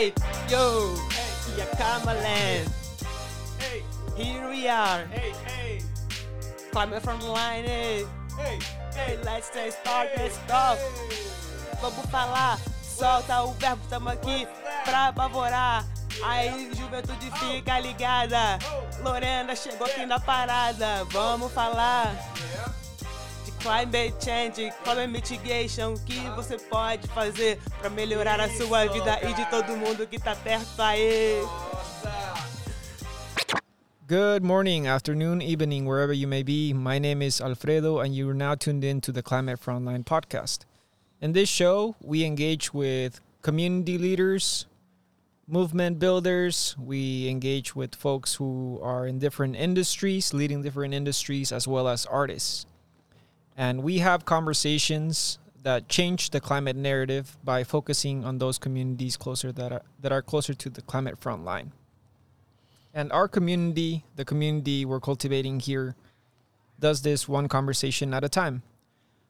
Hey, yo, Yakama Land. Hey, Here we are. hey, hey, Climate from the line. Hey, hey, hey, let's stay start this stuff. Vamos falar, solta o verbo, tamo aqui pra apavorar. Aí, juventude fica ligada. Lorena chegou aqui na parada. Vamos falar climate change, climate mitigation. O que você pode fazer pra melhorar a sua vida e de todo mundo que perto aí. Good morning, afternoon, evening, wherever you may be. My name is Alfredo, and you're now tuned in to the Climate Frontline podcast. In this show, we engage with community leaders, movement builders. We engage with folks who are in different industries, leading different industries, as well as artists. And we have conversations that change the climate narrative by focusing on those communities closer that are, that are closer to the climate front line. And our community, the community we're cultivating here, does this one conversation at a time.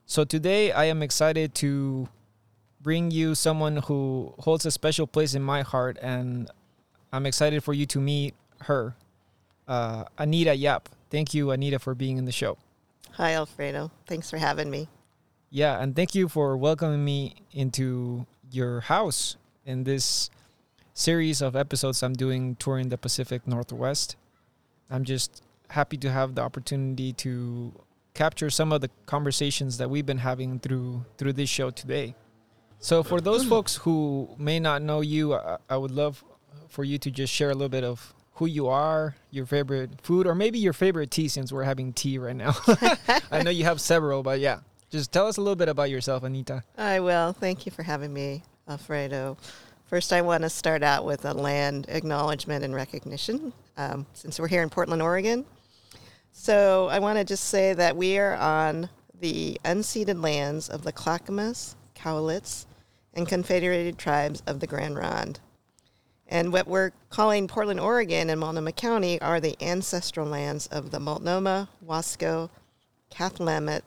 So today I am excited to bring you someone who holds a special place in my heart, and I'm excited for you to meet her, uh, Anita Yap. Thank you, Anita, for being in the show. Hi, Alfredo. Thanks for having me. Yeah, and thank you for welcoming me into your house in this series of episodes I'm doing touring the Pacific Northwest. I'm just happy to have the opportunity to capture some of the conversations that we've been having through through this show today. So for those mm. folks who may not know you, I, I would love for you to just share a little bit of who you are, your favorite food, or maybe your favorite tea since we're having tea right now. I know you have several, but yeah. Just tell us a little bit about yourself, Anita. I will. Thank you for having me, Alfredo. First, I want to start out with a land acknowledgement and recognition um, since we're here in Portland, Oregon. So, I want to just say that we are on the unceded lands of the Clackamas, Cowlitz, and Confederated Tribes of the Grand Ronde. And what we're calling Portland, Oregon, and Multnomah County are the ancestral lands of the Multnomah, Wasco, Cathlamet,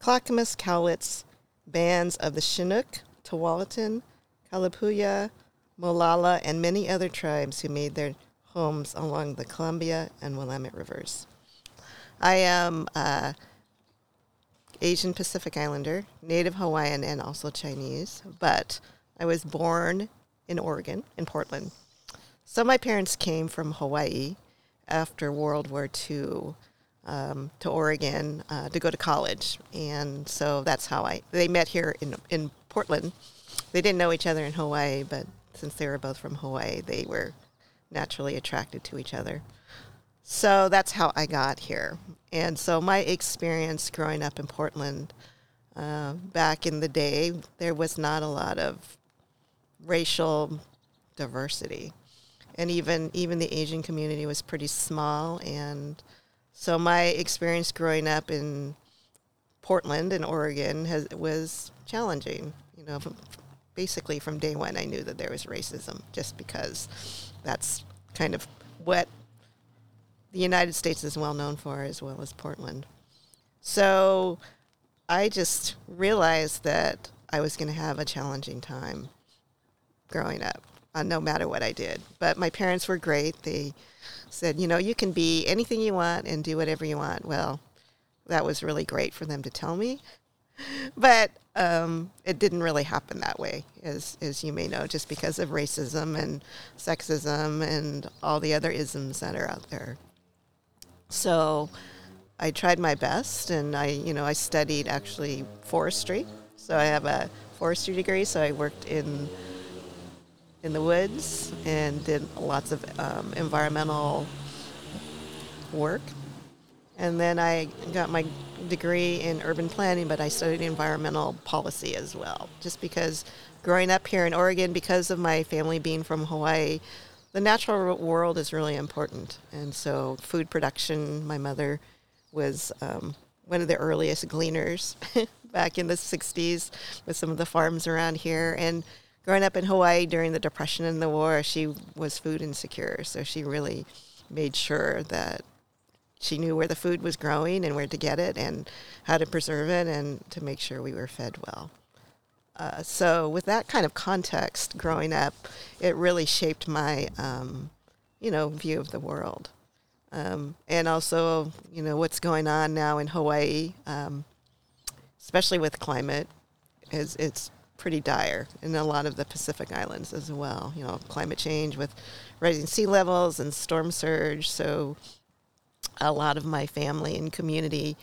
Clackamas, Cowlitz, bands of the Chinook, Tualatin, Kalapuya, Molalla, and many other tribes who made their homes along the Columbia and Willamette rivers. I am a Asian Pacific Islander, Native Hawaiian, and also Chinese, but I was born in Oregon, in Portland. So my parents came from Hawaii after World War II um, to Oregon uh, to go to college, and so that's how I. They met here in in Portland. They didn't know each other in Hawaii, but since they were both from Hawaii, they were naturally attracted to each other. So that's how I got here. And so my experience growing up in Portland uh, back in the day, there was not a lot of racial diversity, and even even the Asian community was pretty small. And so my experience growing up in Portland in Oregon has was challenging. You know, from, basically from day one, I knew that there was racism, just because that's kind of what the United States is well known for, as well as Portland. So I just realized that I was going to have a challenging time growing up, uh, no matter what I did. But my parents were great. They said, you know, you can be anything you want and do whatever you want. Well, that was really great for them to tell me. But um, it didn't really happen that way, as, as you may know, just because of racism and sexism and all the other isms that are out there. So I tried my best, and I, you know, I studied actually forestry. So I have a forestry degree. So I worked in in the woods and did lots of um, environmental work. And then I got my degree in urban planning, but I studied environmental policy as well. Just because growing up here in Oregon, because of my family being from Hawaii, the natural world is really important. And so, food production, my mother was um, one of the earliest gleaners back in the 60s with some of the farms around here. And growing up in Hawaii during the Depression and the war, she was food insecure. So, she really made sure that she knew where the food was growing and where to get it and how to preserve it and to make sure we were fed well. Uh, so, with that kind of context growing up, it really shaped my, um, you know, view of the world. Um, and also, you know, what's going on now in Hawaii, um, especially with climate, is it's pretty dire in a lot of the Pacific Islands as well. You know, climate change with rising sea levels and storm surge. So, a lot of my family and community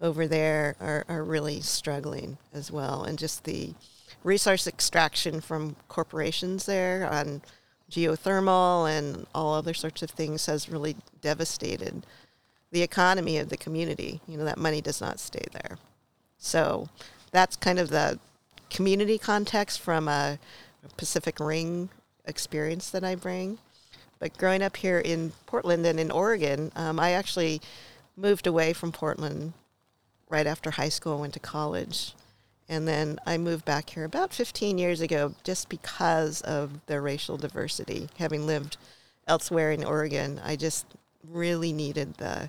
over there are, are really struggling as well. And just the resource extraction from corporations there on geothermal and all other sorts of things has really devastated the economy of the community. You know, that money does not stay there. So that's kind of the community context from a Pacific Ring experience that I bring. But growing up here in Portland and in Oregon, um, I actually moved away from Portland right after high school, went to college. And then I moved back here about 15 years ago just because of the racial diversity. Having lived elsewhere in Oregon, I just really needed the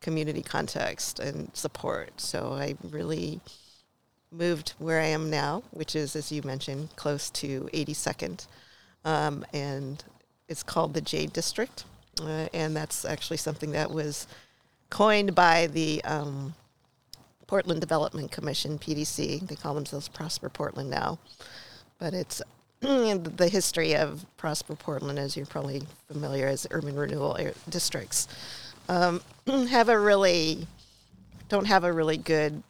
community context and support. So I really moved where I am now, which is, as you mentioned, close to 82nd. Um, and it's called the Jade District. Uh, and that's actually something that was coined by the um, Portland Development Commission, PDC. They call themselves Prosper Portland now. But it's the history of Prosper Portland, as you're probably familiar as urban renewal districts, um, have a really, don't have a really good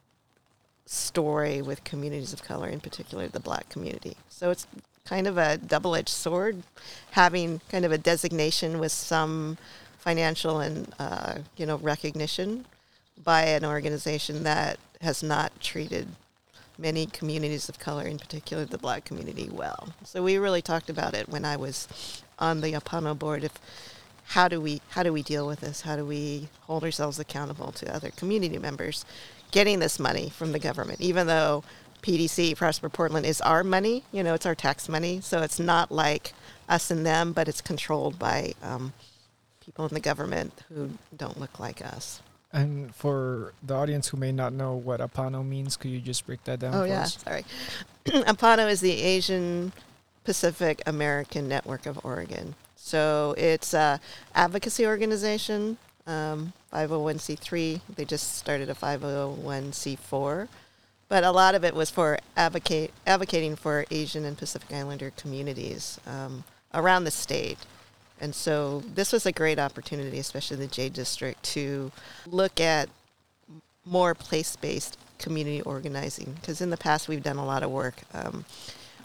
story with communities of color, in particular the black community. So it's kind of a double edged sword, having kind of a designation with some financial and uh, you know recognition by an organization that has not treated many communities of color, in particular the black community, well. So we really talked about it when I was on the Apano board. If how do we how do we deal with this? How do we hold ourselves accountable to other community members getting this money from the government, even though PDC Prosper Portland is our money. You know, it's our tax money, so it's not like us and them, but it's controlled by um, people in the government who don't look like us. And for the audience who may not know what Apano means, could you just break that down? Oh yeah, us? sorry. Apano is the Asian Pacific American Network of Oregon. So it's a advocacy organization, um, 501c3. They just started a 501c4, but a lot of it was for advocate advocating for Asian and Pacific Islander communities um, around the state. And so this was a great opportunity, especially the Jade District, to look at more place based community organizing. Because in the past, we've done a lot of work um,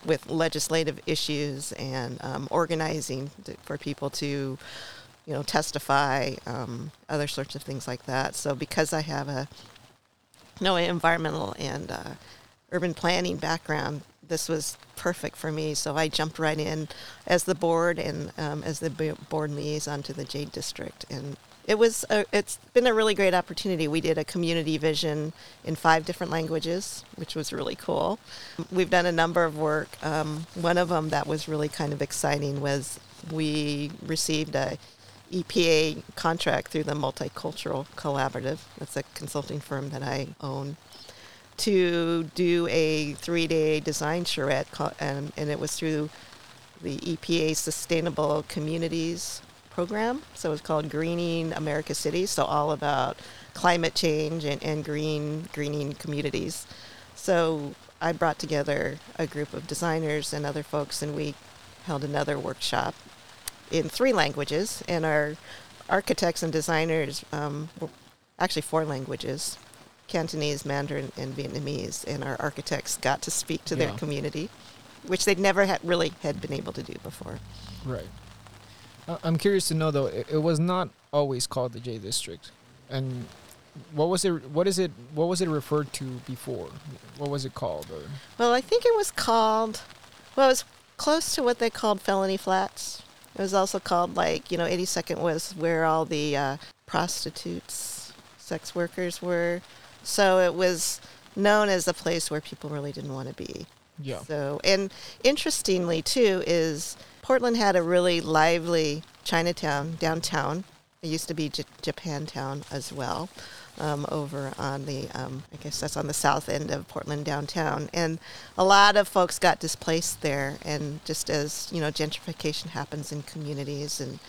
with legislative issues and um, organizing to, for people to, you know, testify, um, other sorts of things like that. So because I have a know, environmental and uh, urban planning background, this was perfect for me. So I jumped right in as the board and um, as the board liaison to the Jade District, and it was a, it's been a really great opportunity. We did a community vision in five different languages, which was really cool. We've done a number of work. Um, one of them that was really kind of exciting was we received a EPA contract through the Multicultural Collaborative. That's a consulting firm that I own to do a three day design charrette, and, um, and it was through the EPA Sustainable Communities program. So it's called Greening America Cities, so all about climate change and, and green greening communities. So I brought together a group of designers and other folks, and we held another workshop in three languages. And our architects and designers, um, actually four languages, Cantonese, Mandarin, and Vietnamese, and our architects got to speak to yeah. their community, which they'd never had really had been able to do before. Right. I'm curious to know though. It, it was not always called the Jade District, and what was it? What is it? What was it referred to before? What was it called? Or? Well, I think it was called. Well, it was close to what they called Felony Flats. It was also called like you know, 82nd was where all the uh, prostitutes, sex workers were. So it was known as a place where people really didn't want to be. Yeah. So, and interestingly too is Portland had a really lively Chinatown downtown. It used to be J- Japantown as well. Um, over on the, um, I guess that's on the south end of Portland downtown. And a lot of folks got displaced there. And just as, you know, gentrification happens in communities and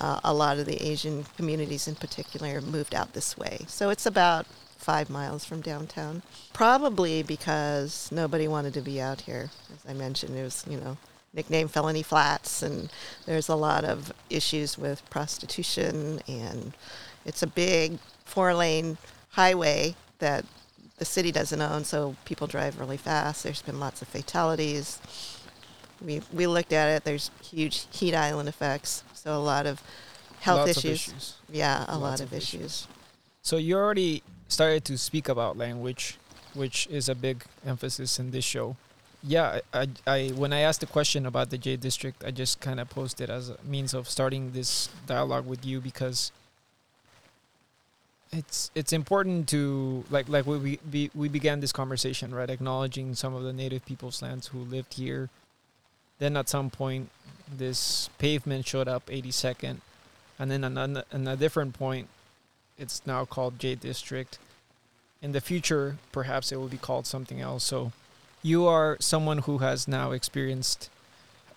uh, a lot of the Asian communities in particular moved out this way. So it's about five miles from downtown. Probably because nobody wanted to be out here. As I mentioned, it was, you know, nicknamed Felony Flats, and there's a lot of issues with prostitution, and it's a big four lane highway that the city doesn't own, so people drive really fast. There's been lots of fatalities. We, we looked at it, there's huge heat island effects, so a lot of health Lots of issues. issues. Yeah, a Lots lot of of issues. So you already started to speak about language, which is a big emphasis in this show. Yeah, I, I, I when I asked the question about the Jade District, I just kind of posed it as a means of starting this dialogue with you because it's it's important to like like we we we, began this conversation right, acknowledging some of the native peoples' lands who lived here. Then at some point, this pavement showed up 82nd, and then another a different point it's now called Jade District. In the future, perhaps it will be called something else. So, you are someone who has now experienced,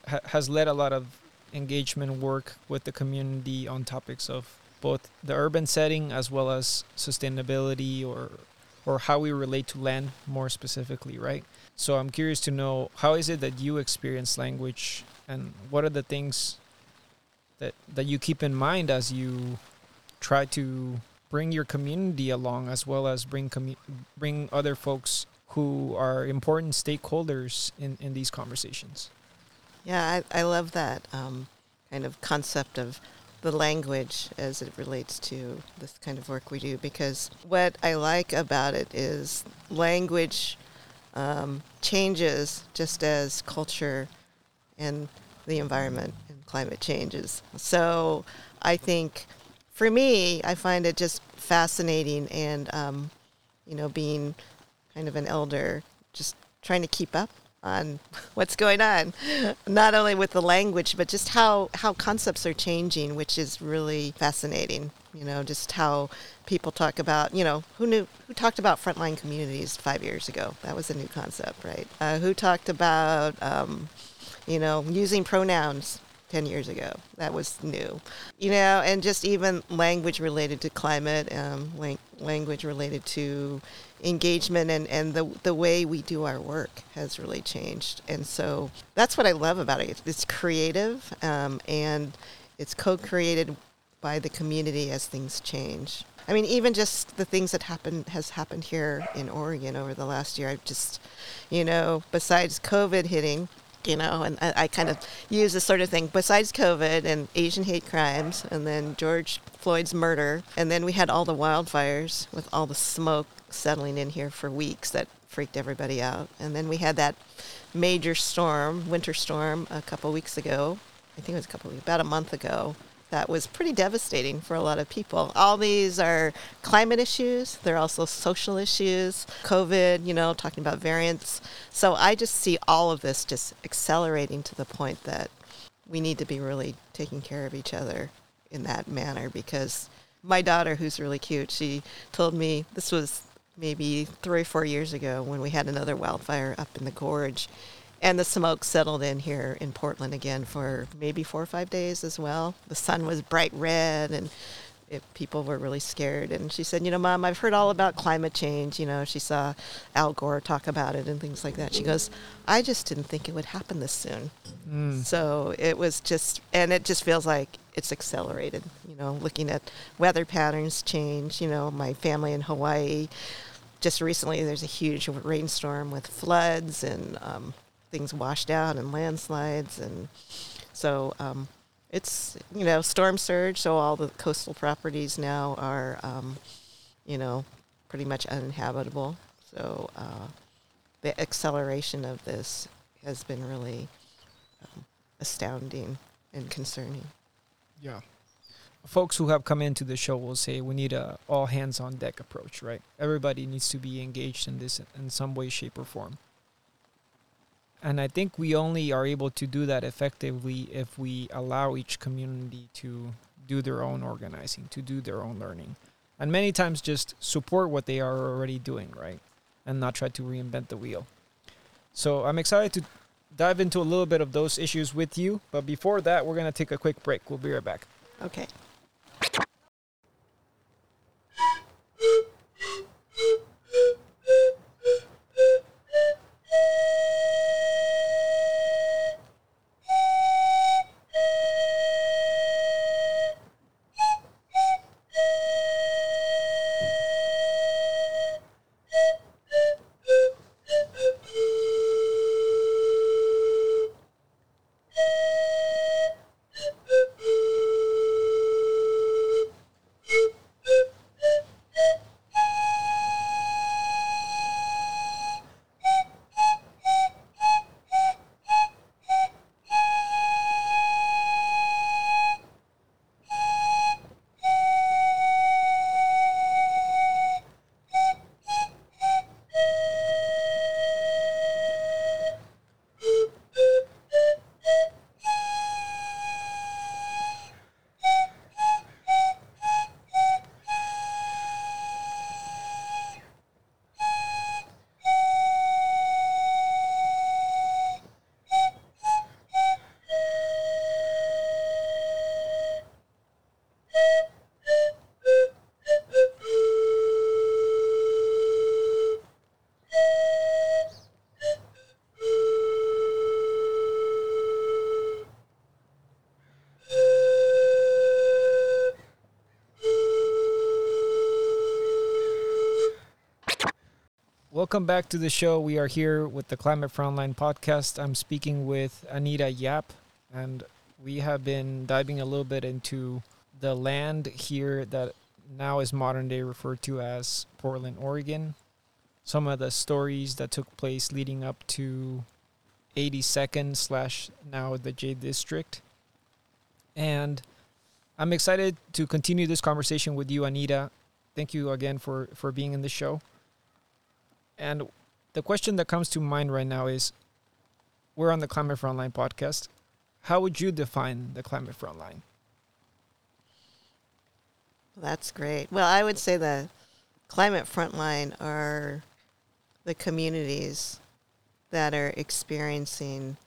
ha- has led a lot of engagement work with the community on topics of both the urban setting as well as sustainability or or how we relate to land more specifically, right? So I'm curious to know how is it that you experience language and what are the things that that you keep in mind as you try to bring your community along as well as bring commu- bring other folks who are important stakeholders in, in these conversations. Yeah, I, I love that um, kind of concept of the language as it relates to this kind of work we do because what I like about it is language um, changes just as culture and the environment and climate changes. So I think for me, I find it just fascinating and, um, you know, being kind of an elder, just trying to keep up on what's going on, not only with the language, but just how, how concepts are changing, which is really fascinating. You know, just how people talk about, you know, who knew, who talked about frontline communities five years ago? That was a new concept, right? Uh, who talked about, um, you know, using pronouns 10 years ago. That was new. You know, and just even language related to climate, um, lang- language related to engagement and, and the, the way we do our work has really changed. And so that's what I love about it. It's creative um, and it's co created by the community as things change. I mean, even just the things that happen has happened here in Oregon over the last year. I've just, you know, besides COVID hitting, you know, and I, I kind of use this sort of thing. Besides COVID and Asian hate crimes, and then George Floyd's murder, and then we had all the wildfires with all the smoke settling in here for weeks that freaked everybody out. And then we had that major storm, winter storm, a couple weeks ago. I think it was a couple weeks, about a month ago. That was pretty devastating for a lot of people. All these are climate issues. They're also social issues. COVID, you know, talking about variants. So I just see all of this just accelerating to the point that we need to be really taking care of each other in that manner because my daughter, who's really cute, she told me this was maybe three or four years ago when we had another wildfire up in the gorge. And the smoke settled in here in Portland again for maybe four or five days as well. The sun was bright red and it, people were really scared. And she said, You know, Mom, I've heard all about climate change. You know, she saw Al Gore talk about it and things like that. She goes, I just didn't think it would happen this soon. Mm. So it was just, and it just feels like it's accelerated. You know, looking at weather patterns change. You know, my family in Hawaii, just recently there's a huge rainstorm with floods and um, things washed out and landslides. And so um, it's, you know, storm surge. So all the coastal properties now are, um, you know, pretty much uninhabitable. So uh, the acceleration of this has been really um, astounding and concerning. Yeah. Folks who have come into the show will say we need a all hands on deck approach, right? Everybody needs to be engaged in this in some way, shape, or form. And I think we only are able to do that effectively if we allow each community to do their own organizing, to do their own learning. and many times just support what they are already doing, right? And not try to reinvent the wheel. So I'm excited to dive into a little bit of those issues with you. But before that, we're going to take a quick break. We'll be right back. Okay. Welcome back to the show. We are here with the Climate Frontline podcast. I'm speaking with Anita Yap, and we have been diving a little bit into the land here that now is modern day referred to as Portland, Oregon. Some of the stories that took place leading up to 82nd slash now the Jade District. And I'm excited to continue this conversation with you, Anita. Thank you again for, for being in the show. And the question that comes to mind right now is we're on the Climate Frontline podcast. How would you define the Climate Frontline? That's great. Well, I would say the climate frontline are the communities that are experiencing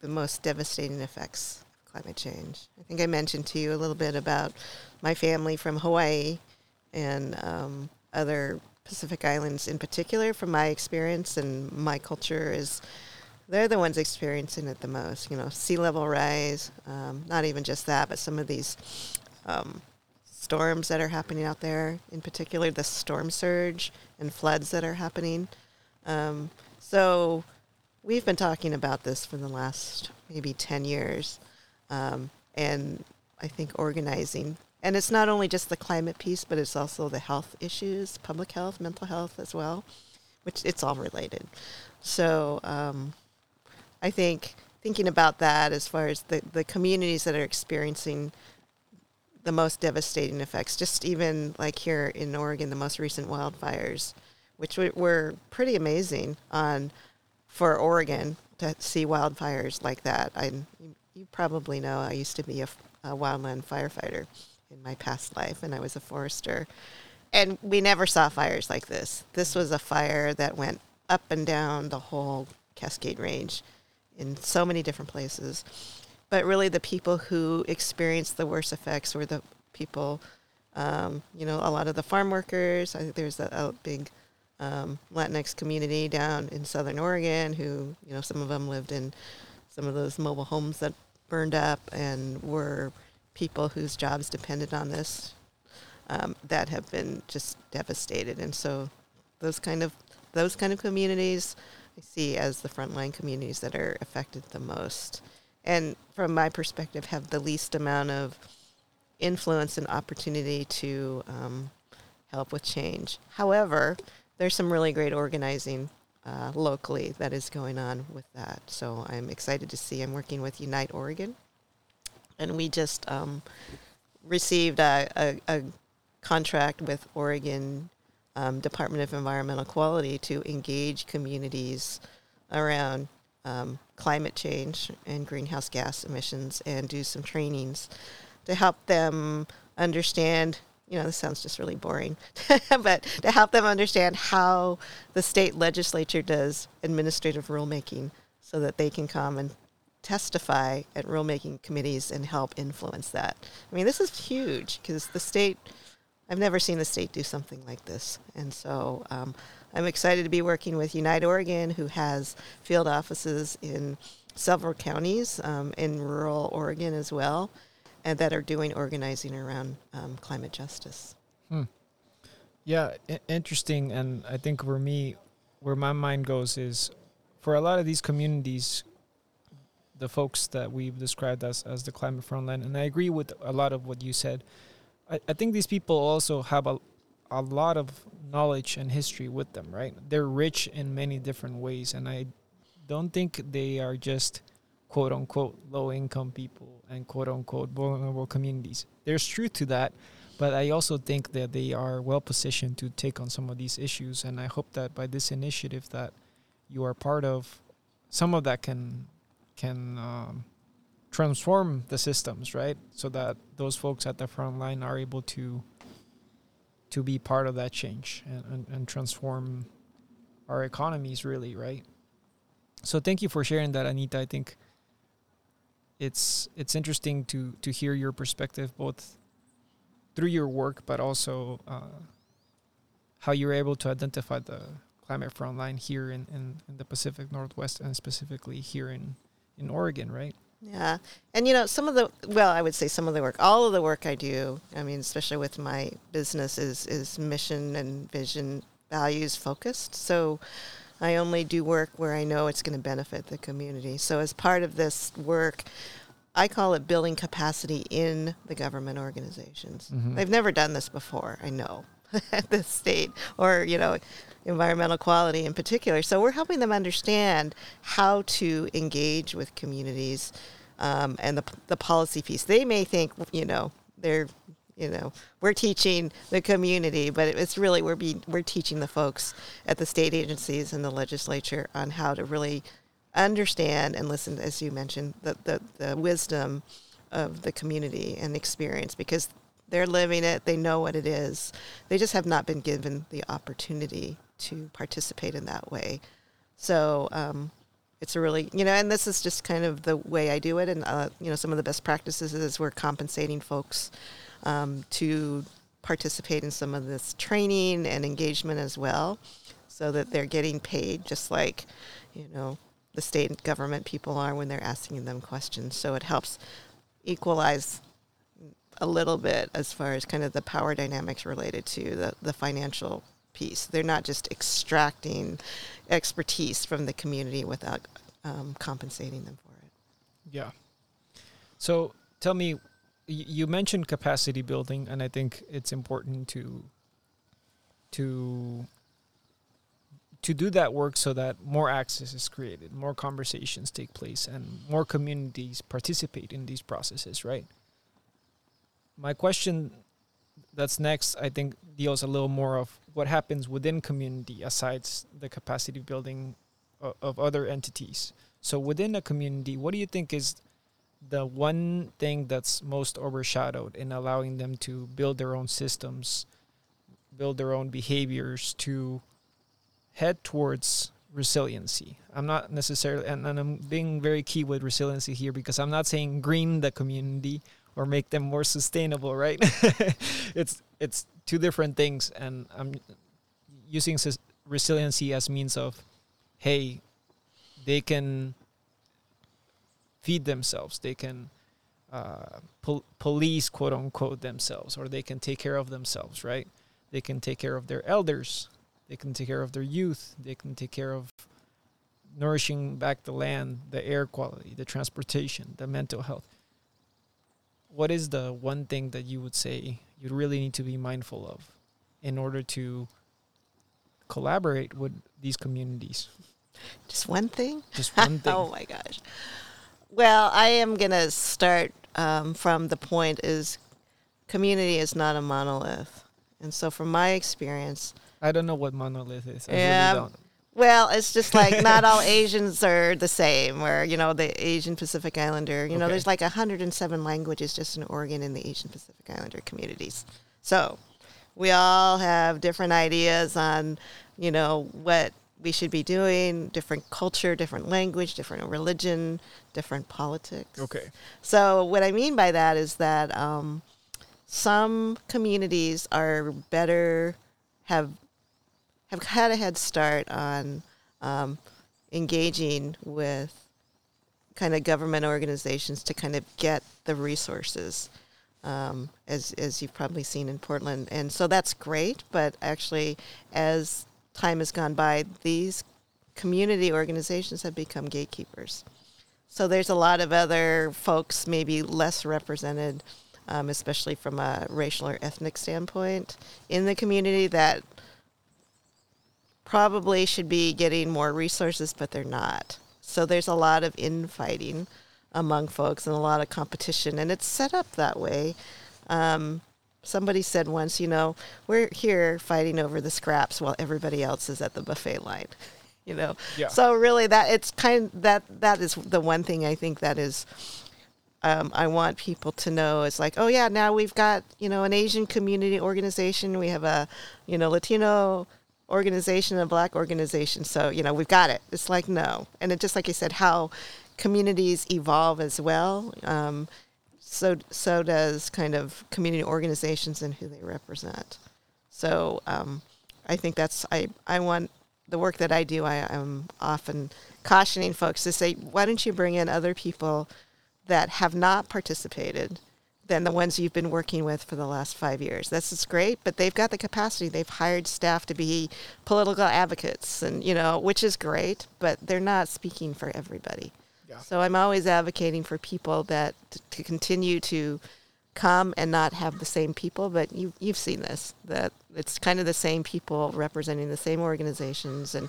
the most devastating effects of climate change. I think I mentioned to you a little bit about my family from Hawaii and um, other Pacific Islands in particular, from my experience and my culture, is they're the ones experiencing it the most. You know, sea level rise, um, not even just that, but some of these um, storms that are happening out there, in particular the storm surge and floods that are happening. Um, so we've been talking about this for the last maybe 10 years. Um, and I think organizing and it's not only just the climate piece, but it's also the health issues, public health, mental health as well, which it's all related. So um, I think thinking about that as far as the, the communities that are experiencing the most devastating effects, just even like here in Oregon, the most recent wildfires, which were pretty amazing on for Oregon to see wildfires like that. I, you probably know I used to be a, a wildland firefighter in my past life, and I was a forester. And we never saw fires like this. This was a fire that went up and down the whole Cascade Range in so many different places. But really, the people who experienced the worst effects were the people, um, you know, a lot of the farm workers. I think there's a, a big um, Latinx community down in Southern Oregon who, you know, some of them lived in some of those mobile homes that burned up and were people whose jobs depended on this um, that have been just devastated. And so those kind of those kind of communities I see as the frontline communities that are affected the most. And from my perspective, have the least amount of influence and opportunity to um, help with change. However, there's some really great organizing uh, locally that is going on with that. So I'm excited to see. I'm working with Unite Oregon, and we just um, received a, a, a, contract with Oregon um, Department of Environmental Quality to engage communities around um, climate change and greenhouse gas emissions and do some trainings to help them understand you know, this sounds just really boring, but to help them understand how the state legislature does administrative rulemaking so that they can come and testify at rulemaking committees and help influence that. I mean, this is huge because the state, I've never seen the state do something like this. And so um, I'm excited to be working with Unite Oregon, who has field offices in several counties um, in rural Oregon as well, and that are doing organizing around um, climate justice. Hmm. Yeah, I- interesting. And I think for me, where my mind goes is for a lot of these communities, the folks that we've described as, as the climate frontline, and I agree with a lot of what you said. I, I think these people also have a, a lot of knowledge and history with them, right? They're rich in many different ways, and I don't think they are just quote unquote low income people and quote unquote vulnerable communities. There's truth to that, but I also think that they are well positioned to take on some of these issues, and I hope that by this initiative that you are part of, some of that can can um, transform the systems, right? So that those folks at the front line are able to to be part of that change and, and, and transform our economies really, right? So thank you for sharing that, Anita. I think it's it's interesting to to hear your perspective both through your work, but also uh, how you're able to identify the climate front line here in, in, in the Pacific Northwest and specifically here in in Oregon, right? Yeah. And, you know, some of the, well, I would say some of the work, all of the work I do, I mean, especially with my business, is, is mission and vision values focused. So I only do work where I know it's going to benefit the community. So as part of this work, I call it building capacity in the government organizations. Mhm. They've never done this before, I know, at the state or, you know, environmental quality in particular. So we're helping them understand how to engage with communities um, and the, the policy piece. They may think, you know, they're, you know, we're teaching the community, but it's really we're being we're teaching the folks at the state agencies and the legislature on how to really understand and listen, as you mentioned, the, the, the wisdom of the community and experience because they're living it, they know what it is. They just have not been given the opportunity to participate in that way. So um, it's a really, you know, and this is just kind of the way I do it. And, uh, you know, some of the best practices is we're compensating folks um, to participate in some of this training and engagement as well so that they're getting paid just like, you know, the state government people are when they're asking them questions. So it helps equalize a little bit as far as kind of the power dynamics related to the, the financial piece. They're not just extracting expertise from the community without um, compensating them for it. Yeah. So tell me, you mentioned capacity building, and I think it's important to to to do that work so that more access is created, more conversations take place, and more communities participate in these processes. Right. My question that's next, I think, deals a little more of what happens within community aside the capacity building of, other entities. So within a community, what do you think is the one thing that's most overshadowed in allowing them to build their own systems, build their own behaviors to head towards resiliency? I'm not necessarily, and, and I'm being very key with resiliency here because I'm not saying green the community or make them more sustainable, right? it's it's two different things, and I'm using resiliency as means of, hey, they can feed themselves, they can uh, pol- police quote unquote themselves, or they can take care of themselves, right? They can take care of their elders, they can take care of their youth, they can take care of nourishing back the land, the air quality, the transportation, the mental health. What is the one thing that you would say you really need to be mindful of in order to collaborate with these communities? Just one thing? Just one thing. oh my gosh. Well, I am going to start um, from the point is community is not a monolith. And so from my experience, I don't know what monolith is. I Yeah, really don't. Well, it's just like not all Asians are the same. Where you know the Asian Pacific Islander, you know, Okay. there's like 107 languages just in Oregon in the Asian Pacific Islander communities. So we all have different ideas on, you know, what we should be doing, different culture, different language, different religion, different politics. Okay. So what I mean by that is that um, some communities are better have have had a head start on um, engaging with kind of government organizations to kind of get the resources, um, as as you've probably seen in Portland, and so that's great. But actually, as time has gone by, these community organizations have become gatekeepers. So there's a lot of other folks, maybe less represented, um, especially from a racial or ethnic standpoint, in the community that probably should be getting more resources, but they're not. So there's a lot of infighting among folks and a lot of competition, and it's set up that way. Um, somebody said once, you know, we're here fighting over the scraps while everybody else is at the buffet line. You know, Yeah. so really that it's kind that that is the one thing I think that is um, I want people to know is like, oh yeah, now we've got you know an Asian community organization, we have a you know Latino organization, a Black organization, so you know we've got it. It's like no, and it just like you said, how communities evolve as well. Um, so so does kind of community organizations and who they represent. So um, I think that's I I want the work that I do. I am often cautioning folks to say, why don't you bring in other people that have not participated than the ones you've been working with for the last five years. This is great, but they've got the capacity. They've hired staff to be political advocates, and you know, which is great, but they're not speaking for everybody. Yeah. So I'm always advocating for people that t- to continue to come and not have the same people, but you you've seen this that it's kind of the same people representing the same organizations and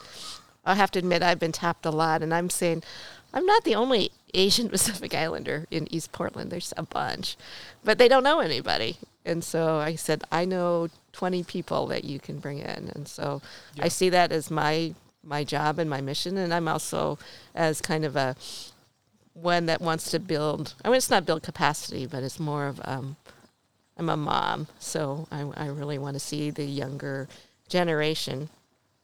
I have to admit I've been tapped a lot and I'm saying I'm not the only Asian Pacific Islander in East Portland. There's a bunch, but they don't know anybody. And so I said, I know 20 people that you can bring in. And so Yeah. I see that as my my job and my mission. And I'm also as kind of a one that wants to build. I mean, it's not build capacity, but it's more of um, I'm a mom, so I, I really want to see the younger generation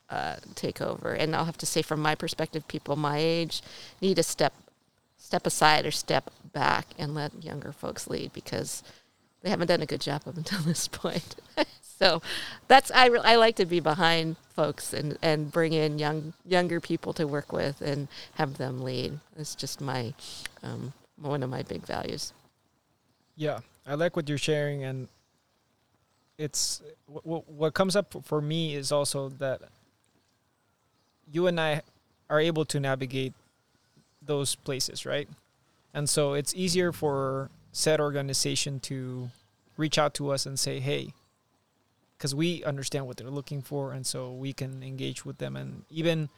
uh, take over. And I'll have to say, from my perspective, people my age need to step step aside or step back and let younger folks lead because they haven't done a good job up until this point. so that's I re- I like to be behind folks and and bring in young younger people to work with and have them lead. It's just my um, one of my big values. Yeah, I like what you're sharing, and it's what what comes up for me is also that you and I are able to navigate those places, right? And so it's easier for said organization to reach out to us and say, "Hey," because we understand what they're looking for, and so we can engage with them. And even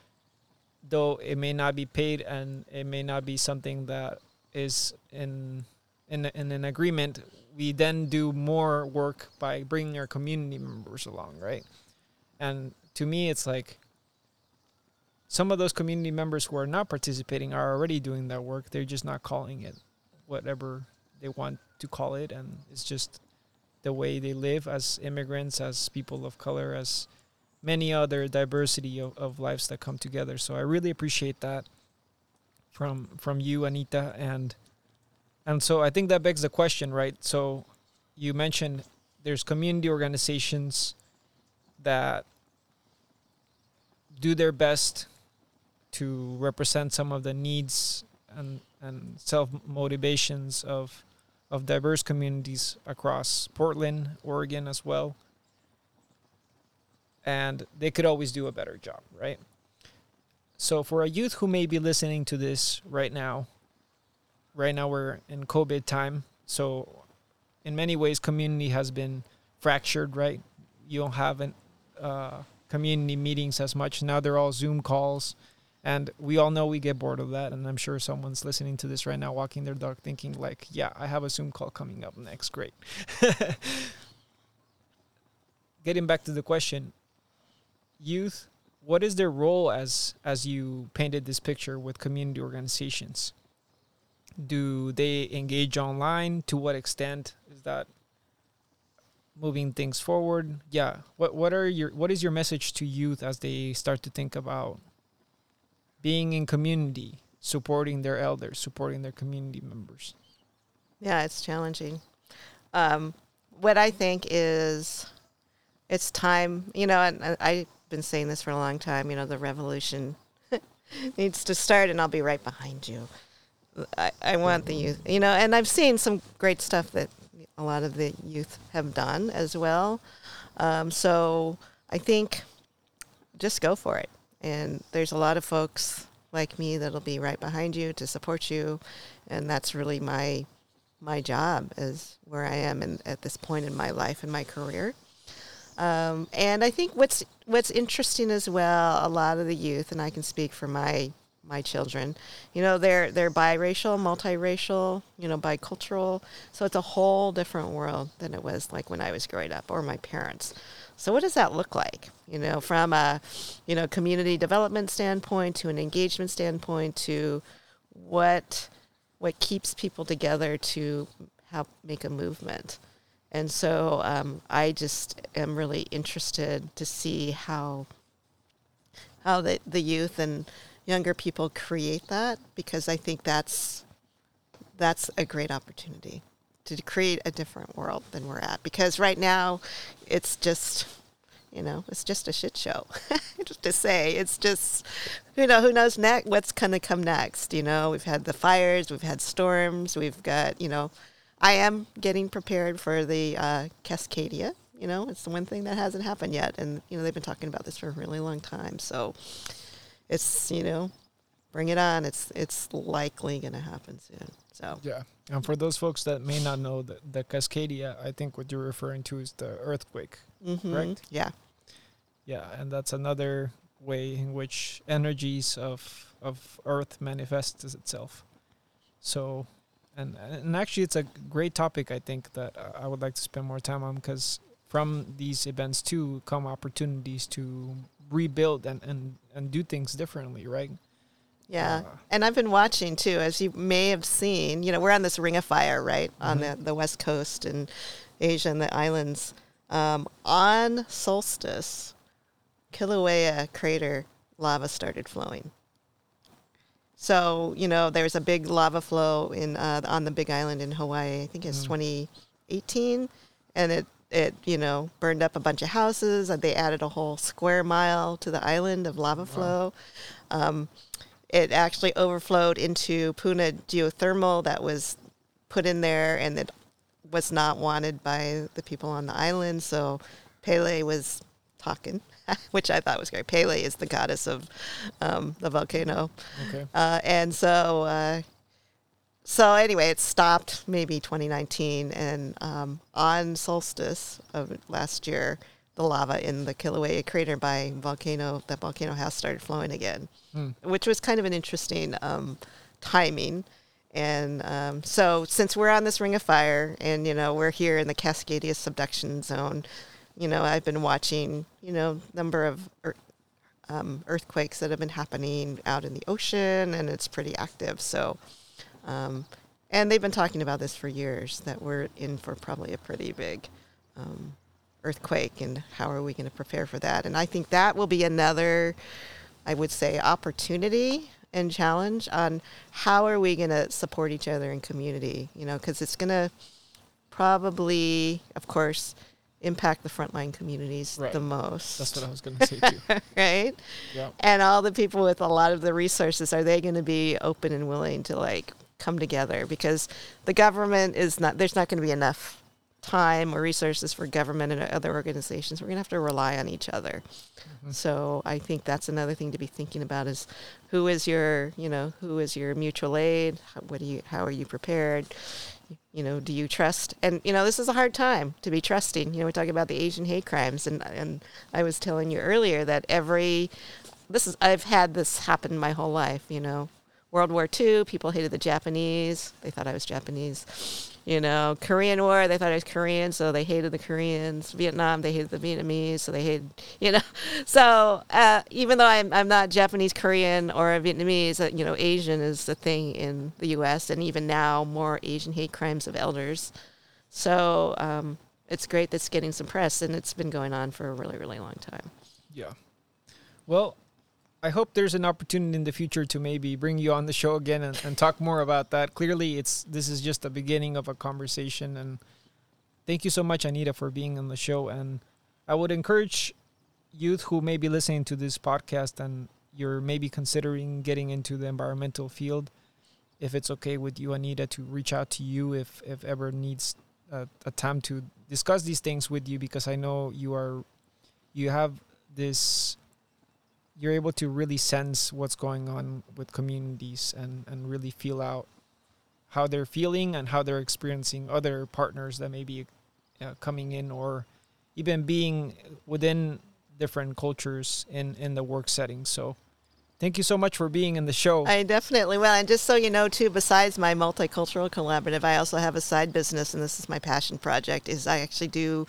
though it may not be paid and it may not be something that is in in, in an agreement, we then do more work by bringing our community members along, right? And to me, it's like some of those community members who are not participating are already doing that work. They're just not calling it whatever they want to call it, and it's just the way they live as immigrants, as people of color, as many other diversity of, of lives that come together. So I really appreciate that from from you, Anita, and and so I think that begs the question, right? So you mentioned there's community organizations that do their best to represent some of the needs and, and self motivations of of diverse communities across Portland, Oregon as well. And they could always do a better job, right? So for a youth who may be listening to this right now, right now we're in COVID time. So in many ways, community has been fractured, right? You don't have an, uh, community meetings as much. Now they're all Zoom calls. And we all know we get bored of that. And I'm sure someone's listening to this right now, walking their dog, thinking, like, yeah, I have a Zoom call coming up next. Great. Getting back to the question youth, what is their role as as you painted this picture with community organizations? Do they engage online? To what extent is that moving things forward. Yeah. What what are your what is your message to youth as they start to think about being in community, supporting their elders, supporting their community members? Yeah, it's challenging. Um, what I think is it's time, you know, and I've been saying this for a long time, you know, the revolution needs to start, and I'll be right behind you. I, I want the youth, you know, and I've seen some great stuff that a lot of the youth have done as well. Um, so I think just go for it. And there's a lot of folks like me that'll be right behind you to support you, and that's really my my job is where I am in, at this point in my life and my career. Um, and I think what's what's interesting as well, a lot of the youth, and I can speak for my my children, you know, they're they're biracial, multiracial, you know, bicultural. So it's a whole different world than it was like when I was growing up or my parents. So what does that look like? You know, from a you know community development standpoint to an engagement standpoint to what what keeps people together to help make a movement. And so um, I just am really interested to see how how the, the youth and younger people create that because I think that's that's a great opportunity to create a different world than we're at. Because right now, it's just you know it's just a shit show. just to say, it's just you know who knows next what's going to come next. You know, we've had the fires, we've had storms, we've got you know I am getting prepared for the uh, Cascadia. You know, it's the one thing that hasn't happened yet, and you know they've been talking about this for a really long time. So it's you know, bring it on. It's it's likely going to happen soon. So Yeah. And for those folks that may not know the, the Cascadia, I think what you're referring to is the earthquake. mhm, Correct. Yeah, Yeah, and that's another way in which energies of of Earth manifests itself. So, and and actually, it's a great topic. I think that I would like to spend more time on because from these events too come opportunities to rebuild and and and do things differently, right? Yeah. Uh, And I've been watching too, as you may have seen. You know, we're on this ring of fire, right, on Mhm. the the west coast and Asia and the islands. Um, on solstice, Kilauea crater lava started flowing. So you know, there's a big lava flow in uh, on the Big Island in Hawaii. I think it's Mm. 2018, and it it you know burned up a bunch of houses. and They added a whole square mile to the island of lava flow. Um, it actually overflowed into Puna geothermal that was put in there, and it was not wanted by the people on the island. So Pele was talking, which I thought was great. Pele is the goddess of um, the volcano. okay. Uh, and so, uh, so anyway, it stopped maybe 2019, and um, on solstice of last year, the lava in the Kilauea crater by volcano, that volcano has started flowing again, Hmm. which was kind of an interesting um, timing. And um, so, since we're on this ring of fire, and you know we're here in the Cascadia subduction zone, you know I've been watching, you know, number of ear- um, earthquakes that have been happening out in the ocean, and it's pretty active. So, um, and they've been talking about this for years that we're in for probably a pretty big um, earthquake, and how are we going to prepare for that? And I think that will be another, I would say, opportunity and challenge on how are we going to support each other in community. You know, because it's going to probably, of course, impact the frontline communities Right. the most That's what I was gonna say too. right? yeah. And all the people with a lot of the resources, are they going to be open and willing to like come together? Because the government is not, there's not going to be enough time or resources for government and other organizations. We're going to have to rely on each other. Mhm. So I think that's another thing to be thinking about is who is your, you know, who is your mutual aid? How, what do you, how are you prepared? You know, do you trust? And you know, this is a hard time to be trusting. You know, we talk about the Asian hate crimes, and and I was telling you earlier that every this is I've had this happen my whole life. You know, World War II, people hated the Japanese. They thought I was Japanese. You know, Korean War, they thought I was Korean, so they hated the Koreans. Vietnam, they hated the Vietnamese, so they hated, you know. So uh, even though I'm, I'm not Japanese, Korean, or Vietnamese, uh, you know, Asian is the thing in the U.S. and even now more Asian hate crimes of elders. So um, it's great that's getting some press, and it's been going on for a really, really long time. Yeah. Well, I hope there's an opportunity in the future to maybe bring you on the show again and, and talk more about that. Clearly, it's this is just the beginning of a conversation, and thank you so much, Anita, for being on the show. And I would encourage youth who may be listening to this podcast and you're maybe considering getting into the environmental field, if it's okay with you, Anita, to reach out to you if if ever needs a, a time to discuss these things with you, because I know you are you have this you're able to really sense what's going on with communities and, and really feel out how they're feeling and how they're experiencing other partners that may be uh, coming in or even being within different cultures in, in the work setting. So thank you so much for being in the show. I definitely will. And just so you know, too, besides my multicultural collaborative, I also have a side business, and this is my passion project, is I actually do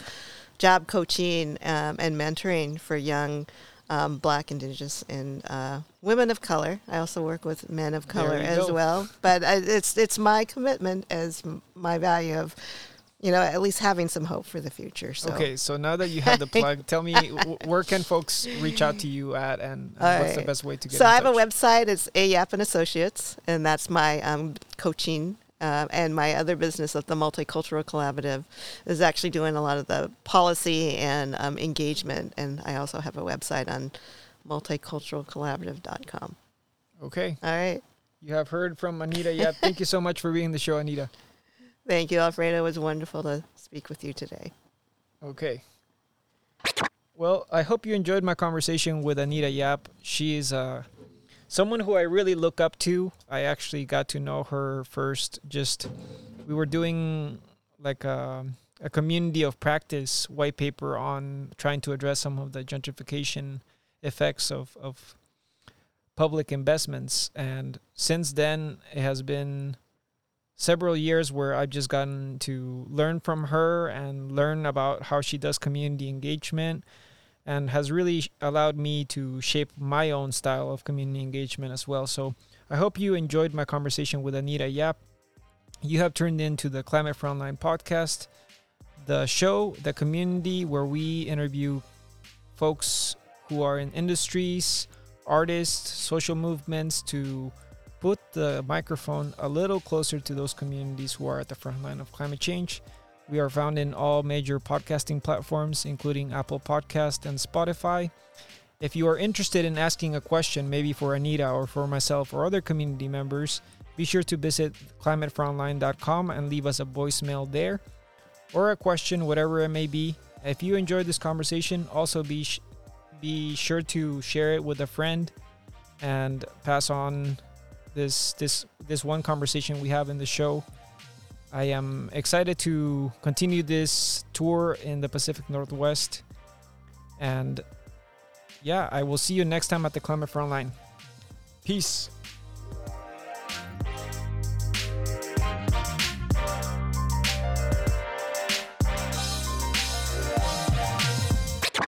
job coaching um, and mentoring for young um, Black, Indigenous, and uh, women of color. I also work with men of color as go. well. But uh, it's it's my commitment as m- my value of, you know, at least having some hope for the future. So. Okay, so now that you have the plug, tell me w- where can folks reach out to you at, and, what's the best way to get? So I have a website. It's AYAP and Associates, and that's my um, coaching. Uh, and my other business of the Multicultural Collaborative is actually doing a lot of the policy and um, engagement. And I also have a website on multiculturalcollaborative.com. Okay, All right. you have heard from Anita. Yeah, thank you so much for being the show, Anita. Thank you, Alfredo. It was wonderful to speak with you today. Okay. Well, I hope you enjoyed my conversation with Anita Yap. She is uh, someone who I really look up to. I actually got to know her first. Just we were doing like a, a community of practice white paper on trying to address some of the gentrification effects of, of public investments. And since then, it has been several years where I've just gotten to learn from her and learn about how she does community engagement and has really allowed me to shape my own style of community engagement as well. So I hope you enjoyed my conversation with Anita Yap. You have turned into the Climate Frontline podcast, the show, the community where we interview folks who are in industries, artists, social movements to put the microphone a little closer to those communities who are at the front line of climate change. We are found in all major podcasting platforms, including Apple Podcast and Spotify. If you are interested in asking a question, maybe for Anita or for myself or other community members, be sure to visit climatefrontline.com and leave us a voicemail there or a question, whatever it may be. If you enjoyed this conversation, also be sh- be sure to share it with a friend and pass on this this this one conversation we have in the show. I am excited to continue this tour in the Pacific Northwest. And yeah, I will see you next time at the Climate Frontline. Peace.